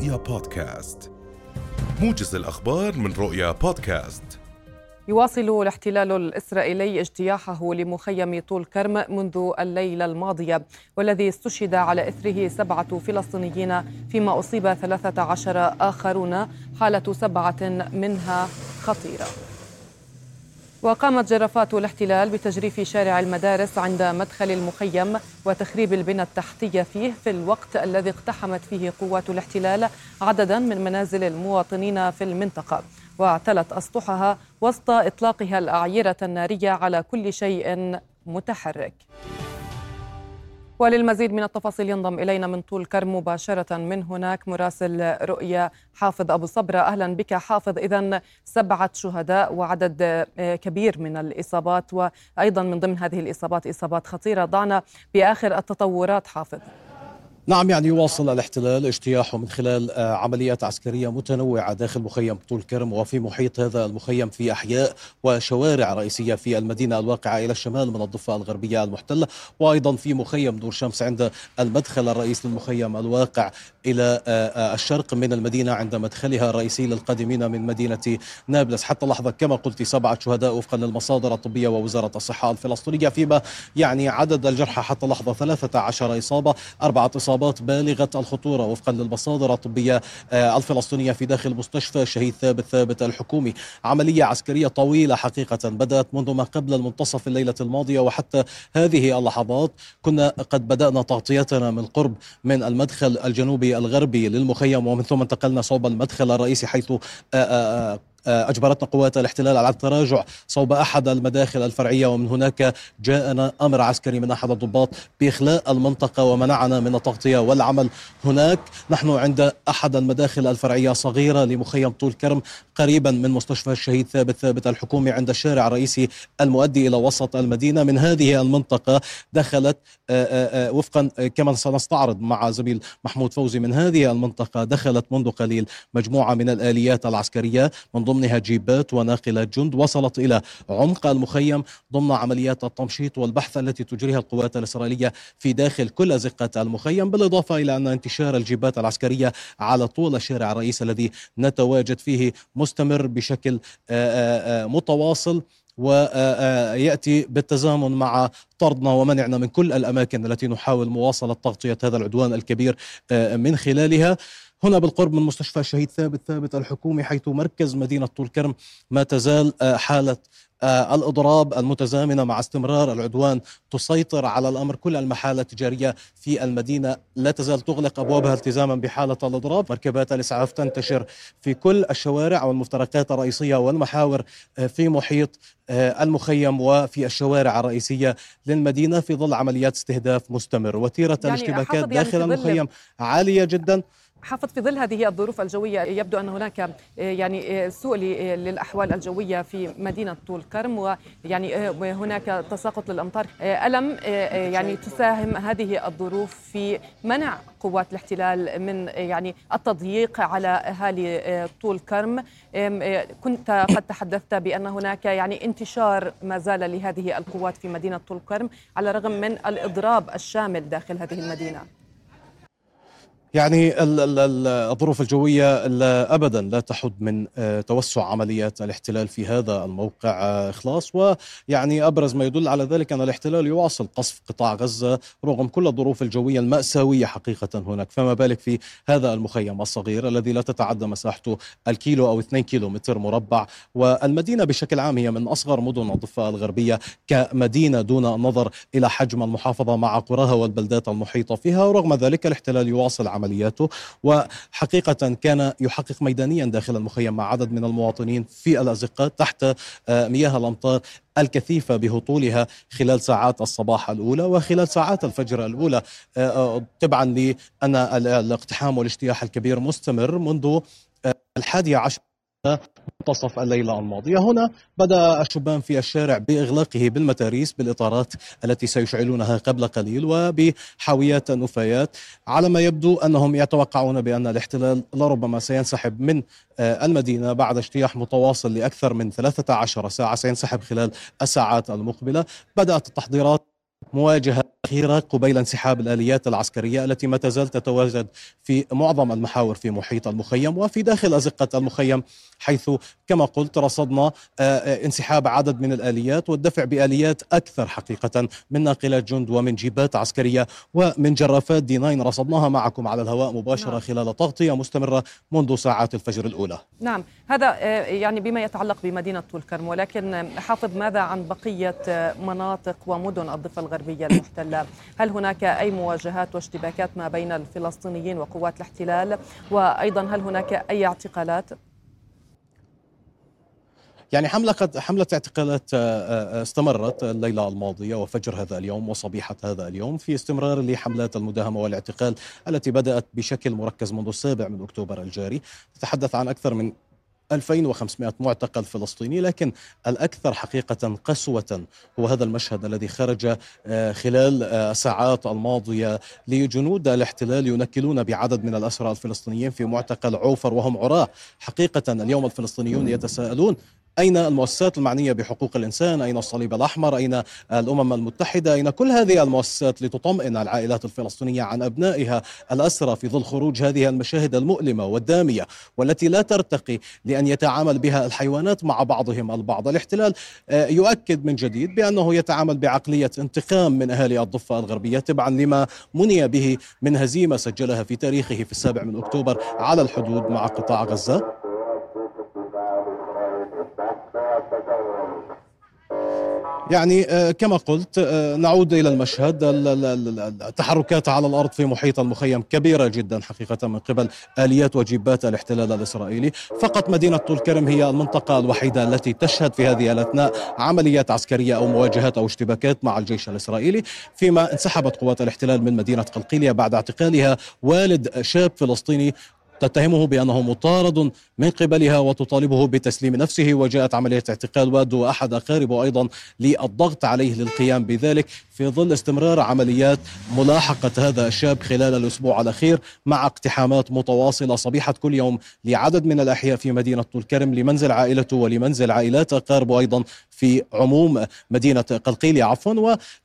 رؤيا بودكاست. موجز الأخبار من رؤيا بودكاست. يواصل الاحتلال الإسرائيلي اجتياحه لمخيم طول كرم منذ الليلة الماضية والذي استشهد على إثره سبعة فلسطينيين فيما أصيب ثلاثة عشر آخرون حالة سبعة منها خطيرة. وقامت جرافات الاحتلال بتجريف شارع المدارس عند مدخل المخيم وتخريب البنى التحتية فيه في الوقت الذي اقتحمت فيه قوات الاحتلال عددا من منازل المواطنين في المنطقة. واعتلت أسطحها وسط إطلاقها الأعيرة النارية على كل شيء متحرك. وللمزيد من التفاصيل ينضم إلينا من طول كرم مباشرة من هناك مراسل رؤيا حافظ أبو صبرة. أهلا بك حافظ. إذا سبعة شهداء وعدد كبير من الإصابات وأيضا من ضمن هذه الإصابات إصابات خطيرة. ضعنا بآخر التطورات حافظ. نعم يعني يواصل الاحتلال اجتياحه من خلال عمليات عسكرية متنوعة داخل مخيم طول كرم وفي محيط هذا المخيم في أحياء وشوارع رئيسية في المدينة الواقعة إلى الشمال من الضفة الغربية المحتلة وأيضا في مخيم نور شمس عند المدخل الرئيسي للمخيم الواقع إلى الشرق من المدينة عند مدخلها الرئيسي للقادمين من مدينة نابلس. حتى اللحظة كما قلت سبعة شهداء وفقا للمصادر الطبية ووزارة الصحة الفلسطينية فيما يعني عدد الجرحى حتى اللحظة 13 إصابة أربعة إصابات إصابات بالغة الخطورة وفقا للمصادر الطبية الفلسطينية في داخل مستشفى الشهيد ثابت ثابت الحكومي. عملية عسكرية طويلة حقيقة بدأت منذ ما قبل المنتصف الليلة الماضية وحتى هذه اللحظات كنا قد بدأنا تغطيتنا من قرب من المدخل الجنوبي الغربي للمخيم. ومن ثم انتقلنا صوب المدخل الرئيسي حيث أجبرتنا قوات الاحتلال على التراجع صوب أحد المداخل الفرعية ومن هناك جاءنا أمر عسكري من أحد الضباط بإخلاء المنطقة ومنعنا من التغطية والعمل هناك. نحن عند أحد المداخل الفرعية صغيرة لمخيم طول كرم قريبا من مستشفى الشهيد ثابت ثابت الحكومي عند الشارع الرئيسي المؤدي إلى وسط المدينة. من هذه المنطقة دخلت وفقا كما سنستعرض مع زميل محمود فوزي من هذه المنطقة دخلت منذ قليل مجموعة من الآليات العسكرية من ضمنها جيبات وناقلات جند وصلت إلى عمق المخيم ضمن عمليات التمشيط والبحث التي تجريها القوات الإسرائيلية في داخل كل أزقة المخيم بالإضافة إلى أن انتشار الجيبات العسكرية على طول الشارع الرئيسي الذي نتواجد فيه مستمر بشكل متواصل وياتي بالتزامن مع طردنا ومنعنا من كل الأماكن التي نحاول مواصلة تغطية هذا العدوان الكبير من خلالها. هنا بالقرب من مستشفى الشهيد ثابت ثابت الحكومي حيث مركز مدينة طول كرم ما تزال حالة الإضراب المتزامنة مع استمرار العدوان تسيطر على الأمر. كل المحال التجارية في المدينة لا تزال تغلق أبوابها التزاما بحالة الإضراب. مركبات الإسعاف تنتشر في كل الشوارع والمفترقات الرئيسية والمحاور في محيط المخيم وفي الشوارع الرئيسية للمدينة في ظل عمليات استهداف مستمر. وتيرة يعني الاشتباكات داخل يعني المخيم عالية جدا. حافظ في ظل هذه الظروف الجوية يبدو أن هناك يعني سوء للأحوال الجوية في مدينة طول كرم ويعني هناك تساقط للأمطار. ألم يعني تساهم هذه الظروف في منع قوات الاحتلال من يعني التضييق على أهالي طول كرم كنت قد تحدثت بأن هناك يعني انتشار ما زال لهذه القوات في مدينة طول كرم على الرغم من الإضراب الشامل داخل هذه المدينة. يعني الظروف الجوية أبدا لا تحد من توسع عمليات الاحتلال في هذا الموقع إخلاص. ويعني أبرز ما يدل على ذلك أن الاحتلال يواصل قصف قطاع غزة رغم كل الظروف الجوية المأساوية حقيقة هناك. فما بالك في هذا المخيم الصغير الذي لا تتعدى مساحته الكيلو أو 2 كيلو متر مربع؟ والمدينة بشكل عام هي من أصغر مدن الضفة الغربية كمدينة دون النظر إلى حجم المحافظة مع قراها والبلدات المحيطة فيها. ورغم ذلك الاحتلال يواصل عملياته وحقيقة كان يحقق ميدانيا داخل المخيم مع عدد من المواطنين في الأزقة تحت مياه الأمطار الكثيفة بهطولها خلال ساعات الصباح الأولى وخلال ساعات الفجر الأولى. تبعا لأن الاقتحام والاجتياح الكبير مستمر منذ الحادية عشر منتصف الليلة الماضية. هنا بدأ الشبان في الشارع بإغلاقه بالمتاريس بالإطارات التي سيشعلونها قبل قليل وبحاويات النفايات على ما يبدو أنهم يتوقعون بأن الاحتلال لربما سينسحب من المدينة بعد اجتياح متواصل لأكثر من 13 ساعة سينسحب خلال الساعات المقبلة. بدأت التحضيرات مواجهة الأخيرة قبيل انسحاب الآليات العسكرية التي ما تزال تتواجد في معظم المحاور في محيط المخيم وفي داخل أزقة المخيم حيث كما قلت رصدنا آه، آه، انسحاب عدد من الآليات والدفع بآليات أكثر حقيقة من ناقلات جند ومن جيبات عسكرية ومن جرافات دي 9 رصدناها معكم على الهواء مباشرة نعم. خلال تغطية مستمرة منذ ساعات الفجر الأولى. نعم هذا آه، يعني بما يتعلق بمدينة طول كرم ولكن حافظ ماذا عن بقية مناطق ومدن الضفة الغربية المحتلة؟ هل هناك أي مواجهات واشتباكات ما بين الفلسطينيين وقوات الاحتلال؟ وأيضا هل هناك أي اعتقالات؟ يعني حملة قد حملة اعتقالات آه، آه، استمرت الليلة الماضية وفجر هذا اليوم وصبيحة هذا اليوم في استمرار لحملات المداهمة والاعتقال التي بدأت بشكل مركز منذ السابع من أكتوبر الجاري. تتحدث عن أكثر من 2500 معتقل فلسطيني لكن الأكثر حقيقة قسوة هو هذا المشهد الذي خرج آه، خلال الساعات الماضية لجنود الاحتلال ينكلون بعدد من الأسرى الفلسطينيين في معتقل عوفر وهم عراة. حقيقة اليوم الفلسطينيون يتساءلون أين المؤسسات المعنية بحقوق الإنسان؟ أين الصليب الأحمر؟ أين الأمم المتحدة؟ أين كل هذه المؤسسات لتطمئن العائلات الفلسطينية عن أبنائها الأسرى في ظل خروج هذه المشاهد المؤلمة والدامية والتي لا ترتقي لأن يتعامل بها الحيوانات مع بعضهم البعض. الاحتلال آه، يؤكد من جديد بأنه يتعامل بعقلية انتقام من أهالي الضفة الغربية تبعا لما مني به من هزيمة سجلها في تاريخه في السابع من أكتوبر على الحدود مع قطاع غزة. يعني آه، كما قلت آه، نعود إلى المشهد. التحركات على الأرض في محيط المخيم كبيرة جدا حقيقة من قبل آليات وجيبات الاحتلال الإسرائيلي. فقط مدينة طول كرم هي المنطقة الوحيدة التي تشهد في هذه الأثناء عمليات عسكرية أو مواجهات أو اشتباكات مع الجيش الإسرائيلي. فيما انسحبت قوات الاحتلال من مدينة قلقيلية بعد اعتقالها والد شاب فلسطيني تتهمه بأنه مطارد من قبلها وتطالبه بتسليم نفسه وجاءت عملية اعتقال واد وأحد أقاربه أيضا للضغط عليه للقيام بذلك. في ظل استمرار عمليات ملاحقة هذا الشاب خلال الأسبوع الأخير مع اقتحامات متواصلة صبيحة كل يوم لعدد من الأحياء في مدينة طول كرم لمنزل عائلته ولمنزل عائلات أقاربه أيضا في عموم مدينة قلقيلية عفوا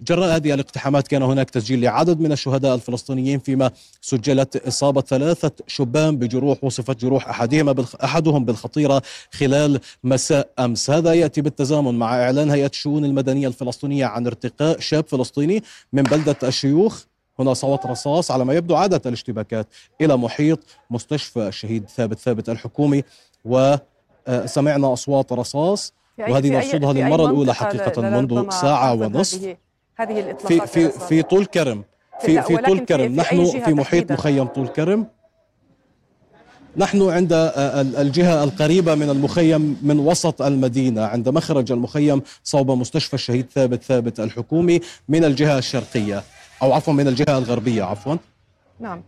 وجراء هذه الاقتحامات كان هناك تسجيل لعدد من الشهداء الفلسطينيين فيما سجلت إصابة ثلاثة شبان بجروح وصفت جروح أحدهما. أحدهم بالخطيرة خلال مساء أمس هذا يأتي بالتزامن مع إعلان هيئة الشؤون المدنية الفلسطينية عن ارتقاء شاب فلسطيني من بلدة الشيوخ. هنا صوت رصاص على ما يبدو عادت الاشتباكات إلى محيط مستشفى الشهيد ثابت ثابت الحكومي. وسمعنا أصوات رصاص وهذه نرصدها للمرة الأولى حقيقة منذ ساعة ونصف. هذه الإطلاقات في في في طول كرم. في في طول كرم. نحن في محيط مخيم طول كرم. نحن عند الجهة القريبة من المخيم من وسط المدينة عند مخرج المخيم صوب مستشفى الشهيد ثابت ثابت الحكومي من الجهة الشرقية أو عفوا من الجهة الغربية عفوا. نعم.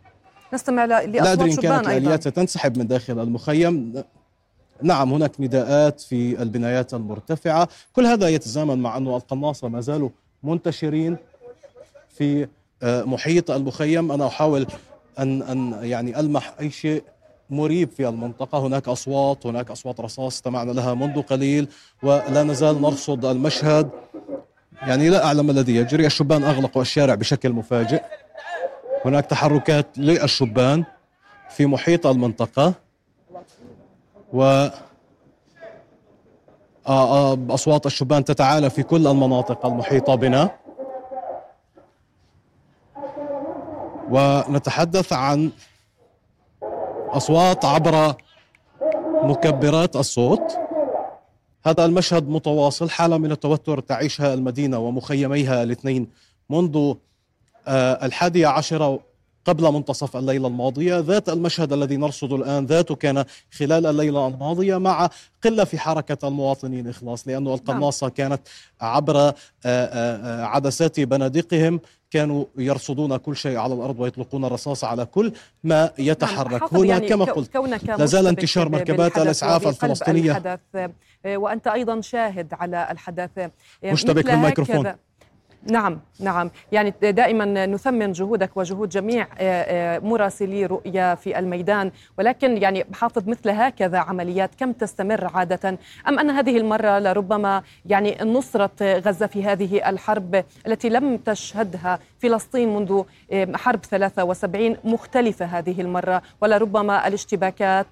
نستمع لأصوات لا أدري إن كانت الآليات ستنسحب من داخل المخيم. نعم هناك نداءات في البنايات المرتفعة. كل هذا يتزامن مع أنه القناصة ما زالوا منتشرين في آه، محيط المخيم. أنا أحاول أن أن يعني ألمح أي شيء مريب في المنطقة. هناك أصوات هناك أصوات رصاص استمعنا لها منذ قليل ولا نزال نرصد المشهد. يعني لا أعلم الذي يجري. الشبان أغلقوا الشارع بشكل مفاجئ. هناك تحركات للشبان في محيط المنطقة. و آه، آه، أصوات الشبان تتعالى في كل المناطق المحيطة بنا. ونتحدث عن أصوات عبر مكبرات الصوت. هذا المشهد متواصل حالة من التوتر تعيشها المدينة ومخيميها الاثنين منذ آه، الحادية عشرة قبل منتصف الليلة الماضية. ذات المشهد الذي نرصده الآن ذاته كان خلال الليلة الماضية مع قلة في حركة المواطنين إخلاص لأن القناصة نعم. كانت عبر آه، آه، عدسات بنادقهم. كانوا يرصدون كل شيء على الأرض ويطلقون الرصاص على كل ما يتحرك نعم هنا يعني كما قلت. لا زال انتشار مركبات الأسعاف الفلسطينية. الحدث. وأنت أيضا شاهد على الحدث. مشتبك بالميكروفون نعم نعم. يعني دائما نثمن جهودك وجهود جميع مراسلي رؤيا في الميدان. ولكن يعني حافظ مثل هكذا عمليات كم تستمر عادة؟ أم أن هذه المرة لربما يعني نصرة غزة في هذه الحرب التي لم تشهدها فلسطين منذ حرب 73 مختلفة هذه المرة؟ ولربما الاشتباكات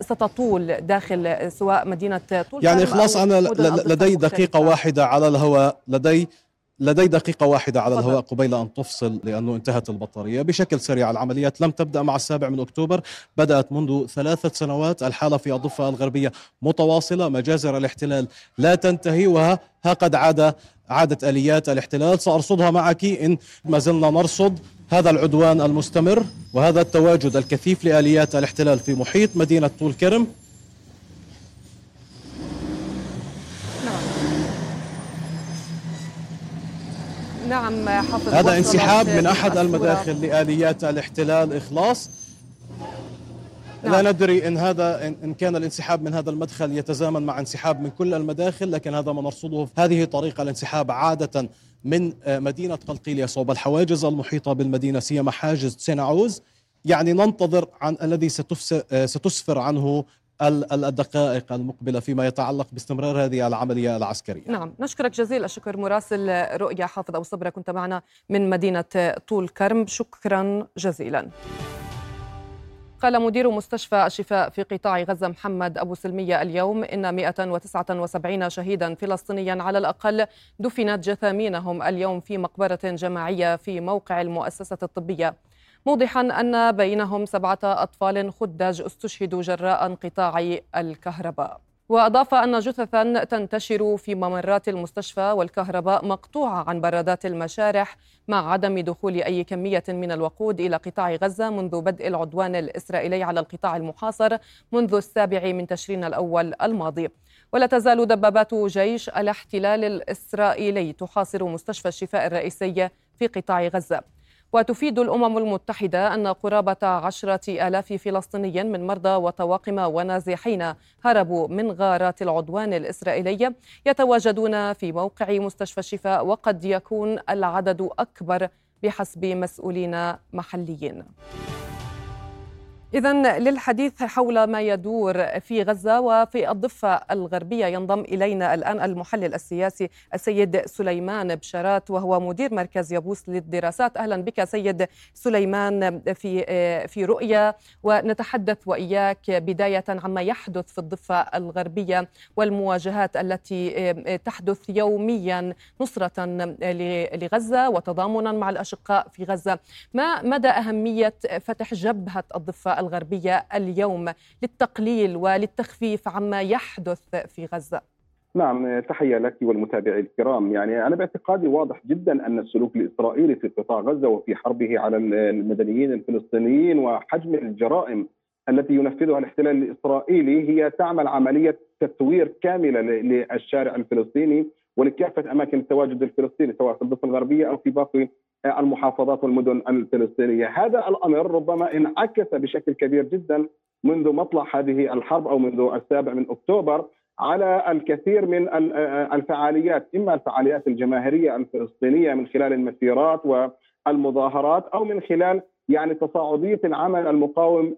ستطول داخل سواء مدينة طول يعني خلاص أنا لدي دقيقة واحدة على الهواء. لدي لدي دقيقة واحدة على الهواء قبيل أن تفصل لأنه انتهت البطارية. بشكل سريع العمليات لم تبدأ مع السابع من أكتوبر بدأت منذ ثلاثة سنوات الحالة في الضفة الغربية متواصلة مجازر الاحتلال لا تنتهي وها قد عاد عادت آليات الاحتلال. سأرصدها معك إن ما زلنا نرصد هذا العدوان المستمر وهذا التواجد الكثيف لآليات الاحتلال في محيط مدينة طول كرم. نعم حافظ. هذا انسحاب من أحد المداخل لآليات الاحتلال إخلاص. نعم. لا ندري إن هذا إن كان الانسحاب من هذا المدخل يتزامن مع انسحاب من كل المداخل لكن هذا ما نرصده هذه طريقة الانسحاب عادة من مدينة قلقيلية صوب الحواجز المحيطة بالمدينة سيما حاجز سينعوز يعني ننتظر عن الذي ستسفر عنه الدقائق المقبلة فيما يتعلق باستمرار هذه العملية العسكرية. نعم نشكرك جزيل الشكر مراسل رؤيا حافظ أبو صبرة كنت معنا من مدينة طول كرم. شكرا جزيلا. قال مدير مستشفى الشفاء في قطاع غزة محمد أبو سلمية اليوم إن 179 شهيدا فلسطينيا على الأقل دفنت جثامينهم اليوم في مقبرة جماعية في موقع المؤسسة الطبية. موضحا أن بينهم سبعة أطفال خدج استشهدوا جراء انقطاع الكهرباء. وأضاف أن جثثا تنتشر في ممرات المستشفى والكهرباء مقطوعة عن برادات المشارح مع عدم دخول أي كمية من الوقود إلى قطاع غزة منذ بدء العدوان الإسرائيلي على القطاع المحاصر منذ السابع من تشرين الأول الماضي. ولا تزال دبابات جيش الاحتلال الإسرائيلي تحاصر مستشفى الشفاء الرئيسي في قطاع غزة. وتفيد الأمم المتحدة أن قرابة عشرة آلاف فلسطيني من مرضى وطواقم ونازحين هربوا من غارات العدوان الإسرائيلي يتواجدون في موقع مستشفى الشفاء وقد يكون العدد أكبر بحسب مسؤولين محليين. إذا للحديث حول ما يدور في غزة وفي الضفة الغربية ينضم إلينا الآن المحلل السياسي السيد سليمان بشارات وهو مدير مركز يابوس للدراسات. أهلا بك سيد سليمان في في رؤية ونتحدث وإياك بداية عما يحدث في الضفة الغربية والمواجهات التي تحدث يوميا نصرة لغزة وتضامنا مع الأشقاء في غزة. ما مدى أهمية فتح جبهة الضفة الغربية اليوم للتقليل وللتخفيف عما يحدث في غزة. نعم تحية لك والمتابعين الكرام. يعني أنا باعتقادي واضح جدا أن السلوك الإسرائيلي في قطاع غزة وفي حربه على المدنيين الفلسطينيين وحجم الجرائم التي ينفذها الاحتلال الإسرائيلي هي تعمل عملية تثوير كاملة للشارع الفلسطيني ولكافة أماكن التواجد الفلسطيني سواء في الضفة الغربية أو في باقي المحافظات والمدن الفلسطينية، هذا الأمر ربما انعكس بشكل كبير جدا منذ مطلع هذه الحرب أو منذ السابع من أكتوبر على الكثير من الفعاليات، إما الفعاليات الجماهيرية الفلسطينية من خلال المسيرات والمظاهرات أو من خلال يعني تصاعدية العمل المقاوم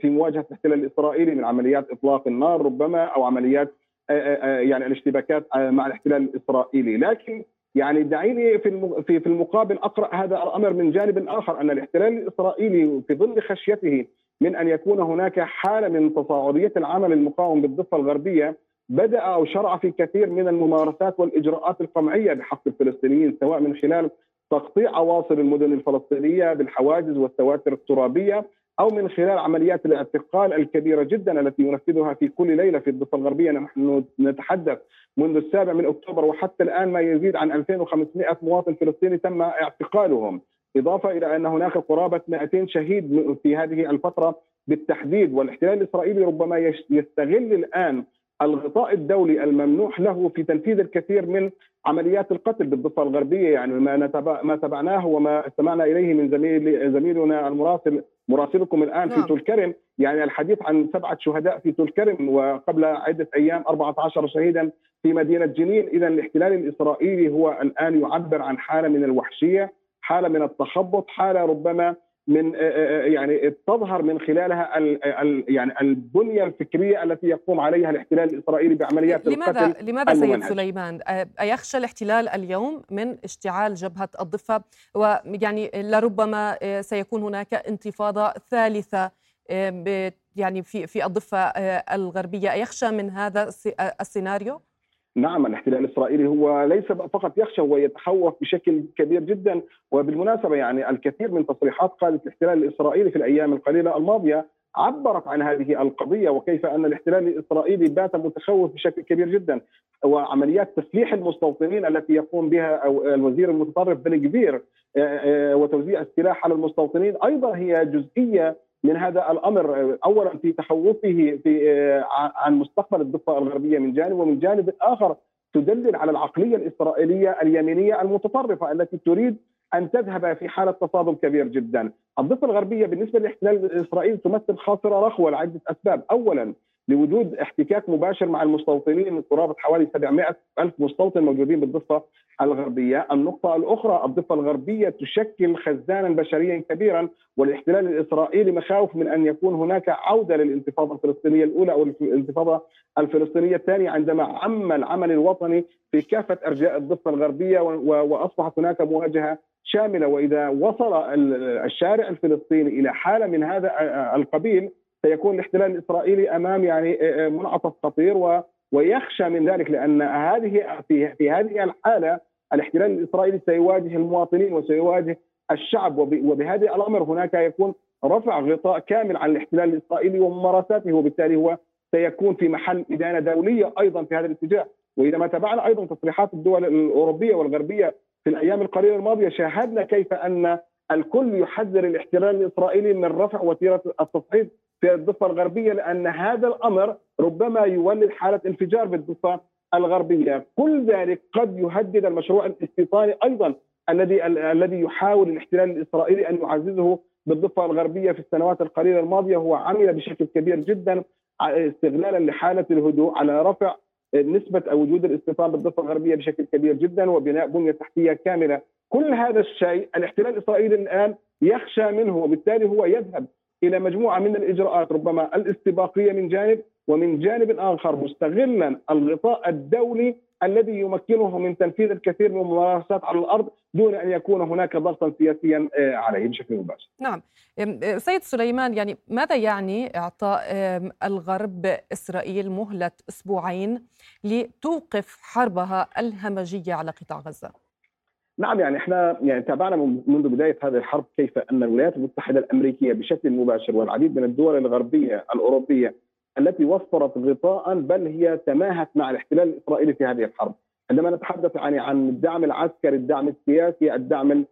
في مواجهة الاحتلال الإسرائيلي من عمليات إطلاق النار ربما أو عمليات يعني الاشتباكات مع الاحتلال الإسرائيلي، لكن يعني دعيني في في المقابل أقرأ هذا الأمر من جانب آخر أن الاحتلال الإسرائيلي في ظل خشيته من أن يكون هناك حالة من تصاعدية العمل المقاوم بالضفة الغربية بدأ أو شرع في كثير من الممارسات والإجراءات القمعية بحق الفلسطينيين سواء من خلال تقطيع اواصر المدن الفلسطينية بالحواجز والسواتر الترابية أو من خلال عمليات الاعتقال الكبيرة جدا التي ينفذها في كل ليلة في الضفة الغربية. نحن نتحدث منذ السابع من أكتوبر وحتى الآن ما يزيد عن 2500 مواطن فلسطيني تم اعتقالهم. إضافة إلى أن هناك قرابة 200 شهيد في هذه الفترة بالتحديد. والاحتلال الإسرائيلي ربما يستغل الآن الغطاء الدولي الممنوح له في تنفيذ الكثير من عمليات القتل بالضفة الغربية. يعني ما ما تبعناه وما استمعنا إليه من زميل زميلنا المراسل مراسلكم الآن نعم. في طول كرم يعني الحديث عن سبعة شهداء في طول كرم وقبل عدة أيام 14 شهيدا في مدينة جنين إذا الاحتلال الإسرائيلي هو الآن يعبر عن حالة من الوحشية حالة من التخبط حالة ربما من يعني تظهر من خلالها يعني البنية الفكرية التي يقوم عليها الاحتلال الإسرائيلي بعمليات لماذا القتل لماذا سيد سليمان؟ أيخشى الاحتلال اليوم من اشتعال جبهة الضفة؟ ويعني لربما سيكون هناك انتفاضة ثالثة يعني في في الضفة الغربية. أيخشى من هذا السيناريو؟ نعم الاحتلال الإسرائيلي هو ليس فقط يخشى هو يتخوف بشكل كبير جدا. وبالمناسبة يعني الكثير من تصريحات قادة الاحتلال الإسرائيلي في الأيام القليلة الماضية عبرت عن هذه القضية وكيف أن الاحتلال الإسرائيلي بات متخوف بشكل كبير جدا. وعمليات تسليح المستوطنين التي يقوم بها الوزير المتطرف بن كبير وتوزيع السلاح على المستوطنين أيضا هي جزئية من هذا الأمر اولا في تخوفه في عن مستقبل الضفة الغربية من جانب ومن جانب آخر تدلل على العقلية الإسرائيلية اليمينية المتطرفة التي تريد أن تذهب في حالة تصادم كبير جدا. الضفة الغربية بالنسبة للاحتلال الاسرائيلي تمثل خاصره رخوة لعدة أسباب، اولا لوجود احتكاك مباشر مع المستوطنين قرابه حوالي 700 ألف مستوطن موجودين بالضفة الغربية. النقطة الأخرى الضفة الغربية تشكل خزانا بشريا كبيرا والاحتلال الإسرائيلي مخاوف من أن يكون هناك عودة للانتفاضة الفلسطينية الأولى أو الانتفاضة الفلسطينية الثانية عندما عم العمل الوطني في كافة أرجاء الضفة الغربية وأصبحت هناك مواجهة شاملة. وإذا وصل الشارع الفلسطيني إلى حالة من هذا القبيل سيكون الاحتلال الإسرائيلي أمام يعني آه، آه، منعطف خطير و ويخشى من ذلك لأن هذه في في هذه الحالة الاحتلال الإسرائيلي سيواجه المواطنين وسيواجه الشعب وبهذا الأمر هناك يكون رفع غطاء كامل عن الاحتلال الإسرائيلي وممارساته وبالتالي هو سيكون في محل إدانة دولية أيضا في هذا الاتجاه. وإذا ما تابعنا أيضا تصريحات الدول الأوروبية والغربية في الأيام القليلة الماضية شاهدنا كيف أن الكل يحذر الاحتلال الإسرائيلي من رفع وتيرة التصعيد في الضفة الغربية لأن هذا الأمر ربما يولد حالة انفجار بالضفه الغربية، كل ذلك قد يهدد المشروع الإستيطاني أيضا الذي الذي يحاول الاحتلال الإسرائيلي أن يعززه بالضفة الغربية في السنوات القليلة الماضية. هو عمل بشكل كبير جدا استغلالا لحالة الهدوء على رفع نسبة أو وجود الاستيطان بالضفة الغربية بشكل كبير جدا وبناء بنية تحتية كاملة. كل هذا الشيء الاحتلال الإسرائيلي الآن يخشى منه وبالتالي هو يذهب إلى مجموعة من الإجراءات ربما الاستباقية من جانب ومن جانب آخر مستغلا الغطاء الدولي الذي يمكنه من تنفيذ الكثير من الممارسات على الأرض دون أن يكون هناك ضغطا سياسيا آه، عليه بشكل مباشر. نعم، سيد سليمان يعني ماذا يعني إعطاء الغرب إسرائيل مهلة أسبوعين لتوقف حربها الهمجية على قطاع غزة؟ نعم يعني إحنا يعني تابعنا منذ بداية هذه الحرب كيف أن الولايات المتحدة الأمريكية بشكل مباشر والعديد من الدول الغربية الأوروبية التي وفرت غطاء بل هي تماهت مع الاحتلال الإسرائيلي في هذه الحرب. عندما نتحدث يعني عن الدعم العسكري، الدعم السياسي، الدعم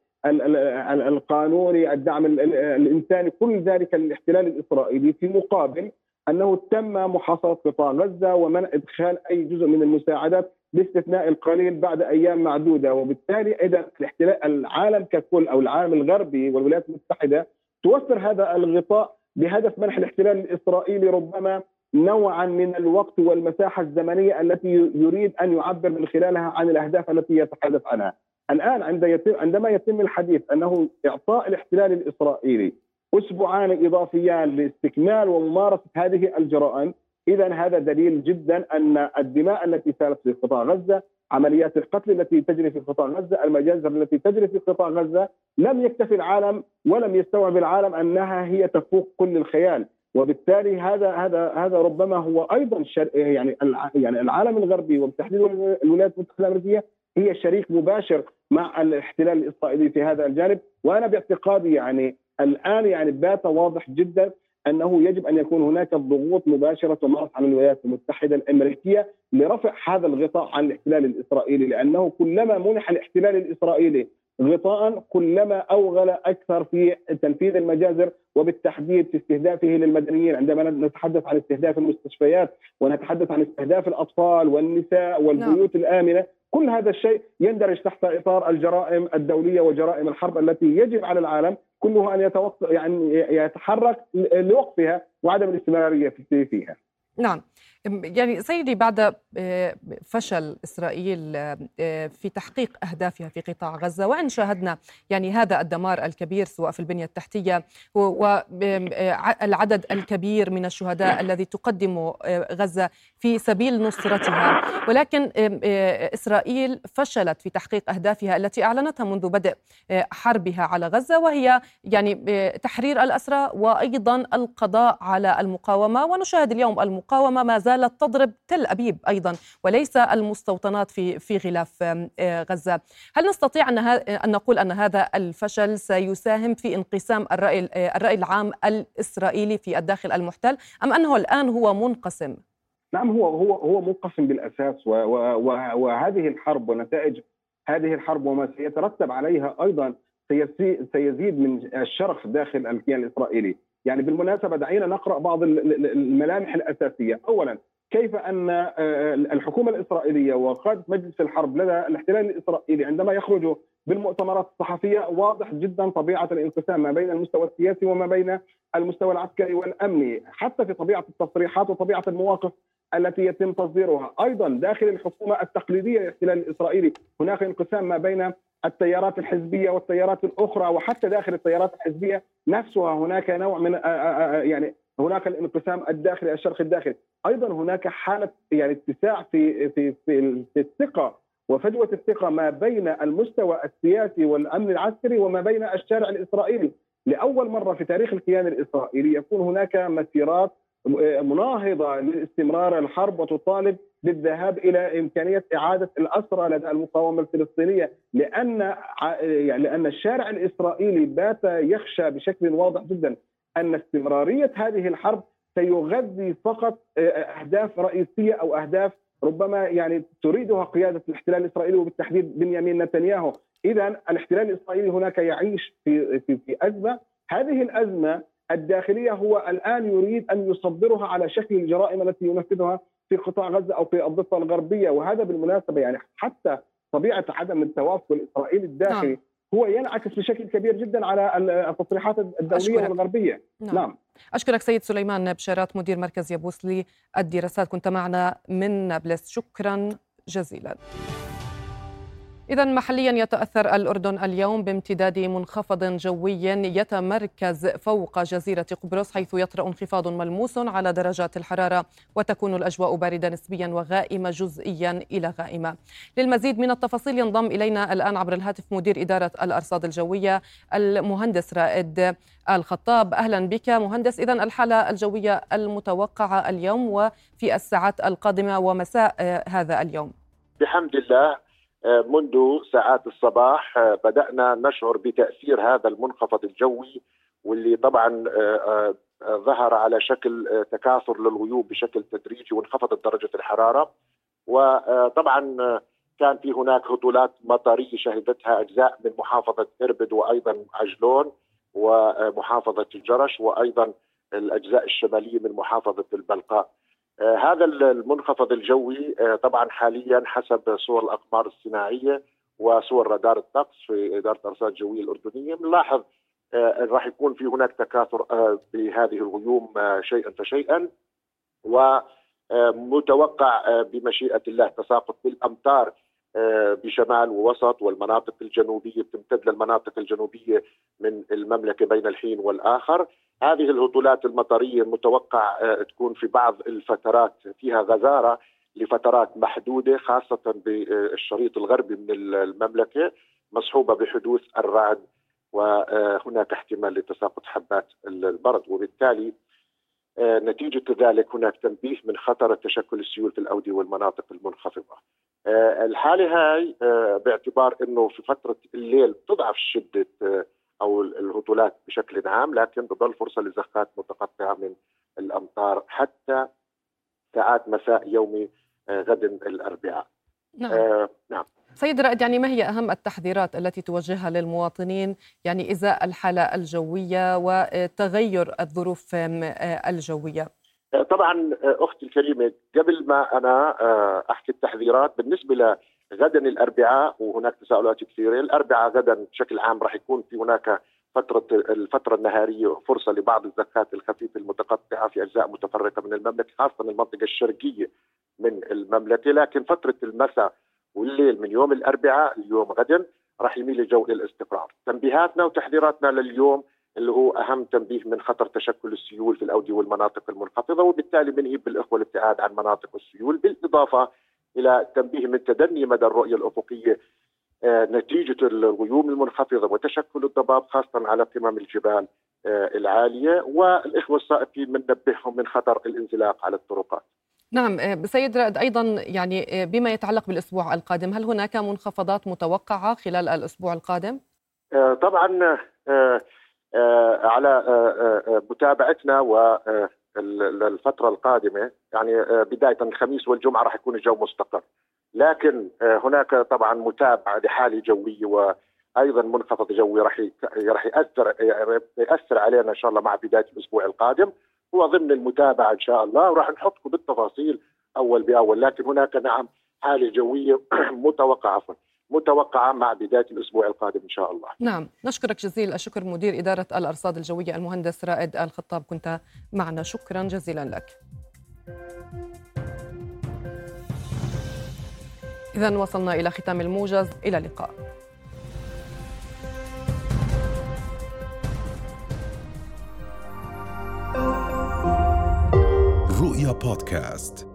القانوني، الدعم الإنساني، كل ذلك للاحتلال الإسرائيلي في مقابل أنه تم محاصرة قطاع غزة ومنع إدخال أي جزء من المساعدات باستثناء القليل بعد أيام معدودة وبالتالي إذا الاحتلال العالم ككل أو العالم الغربي والولايات المتحدة توفر هذا الغطاء بهدف منح الاحتلال الإسرائيلي ربما نوعا من الوقت والمساحة الزمنية التي يريد أن يعبر من خلالها عن الأهداف التي يتحدث عنها. الآن عند يتم عندما يتم الحديث أنه إعطاء الاحتلال الإسرائيلي أسبوعان إضافيان لاستكمال وممارسة هذه الجرائم اذا هذا دليل جدا أن الدماء التي سالت في قطاع غزة عمليات القتل التي تجري في قطاع غزة، المجازر التي تجري في قطاع غزة، لم يكتفي العالم ولم يستوعب العالم أنها هي تفوق كل الخيال، وبالتالي هذا هذا هذا ربما هو أيضا يعني يعني العالم الغربي وبالتحديد الولايات المتحدة الأمريكية هي شريك مباشر مع الاحتلال الإسرائيلي في هذا الجانب، وأنا باعتقادي يعني الآن يعني بات واضح جدا أنه يجب أن يكون هناك ضغوط مباشرة تمارس على الولايات المتحدة الأمريكية لرفع هذا الغطاء عن الاحتلال الإسرائيلي لأنه كلما منح الاحتلال الإسرائيلي غطاء كلما أوغل أكثر في تنفيذ المجازر وبالتحديد في استهدافه للمدنيين عندما نتحدث عن استهداف المستشفيات ونتحدث عن استهداف الأطفال والنساء والبيوت نعم. الآمنة كل هذا الشيء يندرج تحت إطار الجرائم الدولية وجرائم الحرب التي يجب على العالم كله أن يتوقف يعني يتحرك لوقفها وعدم الاستمرارية فيها. نعم يعني سيدي بعد آه، فشل إسرائيل آه، في تحقيق أهدافها في قطاع غزة وإن شاهدنا يعني هذا الدمار الكبير سواء في البنية التحتية والعدد آه، الكبير من الشهداء الذي تقدم غزة في سبيل نصرتها. ولكن إسرائيل فشلت في تحقيق أهدافها التي أعلنتها منذ بدء حربها على غزة وهي يعني تحرير الأسرى وأيضا القضاء على المقاومة. ونشاهد اليوم المقاومة ما زالت تضرب تل أبيب أيضا وليس المستوطنات في في غلاف آه، غزة. هل نستطيع أن, أن نقول أن هذا الفشل سيساهم في انقسام الرأي, آه، الرأي العام الإسرائيلي في الداخل المحتل أم أنه الآن هو منقسم؟ نعم هو هو هو منقسم بالأساس وهذه الحرب ونتائج هذه الحرب وما سيترتب عليها أيضا سيزيد من الشرخ داخل الكيان الإسرائيلي، يعني بالمناسبة دعينا نقرأ بعض الملامح الأساسية، اولا كيف أن آه، الحكومة الإسرائيلية وقاده مجلس الحرب لدى الاحتلال الإسرائيلي عندما يخرجوا بالمؤتمرات الصحفية واضح جدا طبيعة الانقسام ما بين المستوى السياسي وما بين المستوى العسكري والأمني حتى في طبيعة التصريحات وطبيعة المواقف التي يتم تصديرها. أيضا داخل الحكومة التقليدية للاحتلال الإسرائيلي هناك انقسام ما بين التيارات الحزبية والتيارات الأخرى وحتى داخل التيارات الحزبية نفسها هناك نوع من آه، آه، يعني هناك الانقسام الداخلي الشرق الداخلي. أيضا هناك حالة يعني اتساع في في في, في الثقة وفجوة الثقة ما بين المستوى السياسي والأمن العسكري وما بين الشارع الإسرائيلي. لأول مرة في تاريخ الكيان الإسرائيلي يكون هناك مسيرات مناهضة لاستمرار الحرب وتطالب بالذهاب إلى إمكانية إعادة الأسرى لدى المقاومة الفلسطينية لأن يعني لأن الشارع الإسرائيلي بات يخشى بشكل واضح جدا أن استمرارية هذه الحرب سيغذي فقط آه، أهداف رئيسية أو أهداف ربما يعني تريدها قيادة الاحتلال الإسرائيلي وبالتحديد بنيامين نتنياهو، اذا الاحتلال الإسرائيلي هناك يعيش في في في أزمة، هذه الأزمة الداخلية هو الآن يريد أن يصدرها على شكل الجرائم التي ينفذها في قطاع غزة أو في الضفه الغربية وهذا بالمناسبة يعني حتى طبيعة عدم التوافق الاسرائيلي الداخلي نعم. هو ينعكس بشكل كبير جدا على التصريحات الدولية أشكرك. والغربية نعم. نعم أشكرك سيد سليمان بشارات مدير مركز يابوس للدراسات كنت معنا من نابلس شكرا جزيلا إذا محليا يتأثر الأردن اليوم بامتداد منخفض جوي يتمركز فوق جزيرة قبرص حيث يطرأ انخفاض ملموس على درجات الحرارة وتكون الأجواء باردة نسبيا وغائمة جزئيا إلى غائمة. للمزيد من التفاصيل ينضم إلينا الآن عبر الهاتف مدير إدارة الأرصاد الجوية المهندس رائد الخطاب. أهلا بك مهندس. إذا الحالة الجوية المتوقعة اليوم وفي الساعات القادمة ومساء هذا اليوم. بحمد الله آه، منذ ساعات الصباح آه، بدأنا نشعر بتأثير هذا المنخفض الجوي واللي طبعا آه، ظهر على شكل تكاثر للغيوم بشكل تدريجي وانخفضت درجة الحرارة. وطبعا كان في هناك هطولات مطرية شهدتها أجزاء من محافظة إربد وأيضا عجلون ومحافظة الجرش وأيضا الأجزاء الشمالية من محافظة البلقاء. آه، هذا المنخفض الجوي آه، طبعا حاليا حسب صور الأقمار الصناعية وصور رادار الطقس في إدارة الارصاد الجويه الأردنية بنلاحظ آه، راح يكون في هناك تكاثر بهذه الغيوم شيئا فشيئا ومتوقع بمشيئة الله تساقط بالأمطار بشمال ووسط والمناطق الجنوبية بتمتد للمناطق الجنوبية من المملكة بين الحين والآخر. هذه الهطولات المطرية المتوقع آه، تكون في بعض الفترات فيها غزارة لفترات محدودة خاصة بالشريط الغربي من المملكة مصحوبة بحدوث الرعد وهناك احتمال لتساقط حبات البرد. وبالتالي آه، نتيجة ذلك هناك تنبيه من خطر تشكل السيول في الأودية والمناطق المنخفضة آه، الحالة هاي باعتبار أنه في فترة الليل تضعف شدة أو الهطولات بشكل عام لكن تظل فرصة لزخات متقطعة من الأمطار حتى ساعات مساء يوم آه، غد الأربعاء. نعم. آه نعم. سيد رائد يعني ما هي أهم التحذيرات التي توجهها للمواطنين يعني إزاء الحالة الجوية وتغير الظروف آه، الجوية؟ آه، طبعا أختي الكريمة قبل ما أنا أحكي التحذيرات بالنسبة غدا الأربعاء وهناك تساؤلات كثيرة، الأربعاء غدا بشكل عام راح يكون في هناك فترة الفترة النهارية فرصة لبعض الزكات الخفيفة المتقطعة في أجزاء متفرقة من المملكة خاصة المنطقة الشرقية من المملكة لكن فترة المساء والليل من يوم الأربعاء اليوم غدا راح يميل الجو للاستقرار تنبيهاتنا وتحذيراتنا لليوم اللي هو أهم تنبيه من خطر تشكل السيول في الأودية والمناطق المنخفضة وبالتالي بنهيب بالإخوة الابتعاد عن مناطق السيول بالإضافة إلى تنبيه من تدني مدى الرؤية الأفقية آه، نتيجة الغيوم المنخفضة وتشكل الضباب خاصة على قمم الجبال آه، العالية والإخوة السائقين بننبههم من خطر الانزلاق على الطرقات. نعم آه، سيد رائد أيضا يعني بما يتعلق بالأسبوع القادم هل هناك منخفضات متوقعة خلال الأسبوع القادم؟ طبعا على متابعتنا والفترة القادمة يعني بداية الخميس والجمعة راح يكون الجو مستقر لكن آه، هناك طبعا متابعة لحالة جوية وأيضا منخفض جوي راح راح يأثر يأثر علينا إن شاء الله مع بداية الأسبوع القادم هو ضمن المتابعة إن شاء الله وراح نحطكم بالتفاصيل أول بأول. لكن هناك نعم حالة جوية متوقعة عفوا متوقعة مع بداية الأسبوع القادم إن شاء الله. نعم. نشكرك جزيل الشكر مدير إدارة الأرصاد الجوية المهندس رائد الخطاب كنت معنا. شكرا جزيلا لك. إذا وصلنا إلى ختام الموجز. إلى اللقاء. رؤيا بودكاست